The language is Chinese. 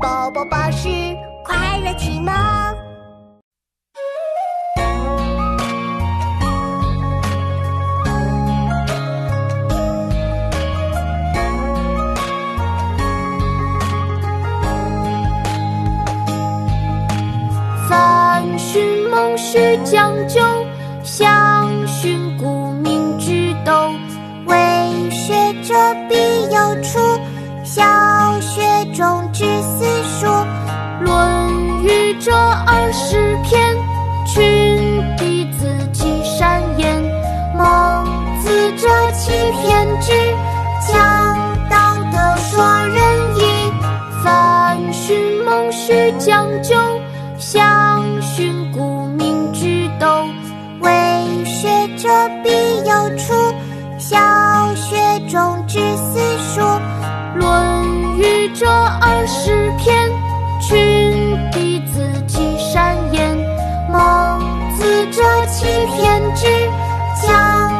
宝宝巴士快乐启蒙。凡训孟须将就，详训顾明之斗。为学者必有初，小学中知四诗篇，群弟子记善言。孟子这七篇之讲道德说仁义。凡训孟须将就，详训顾明之斗。为学者必有初，小学中知四书。《论语》这二十天之骄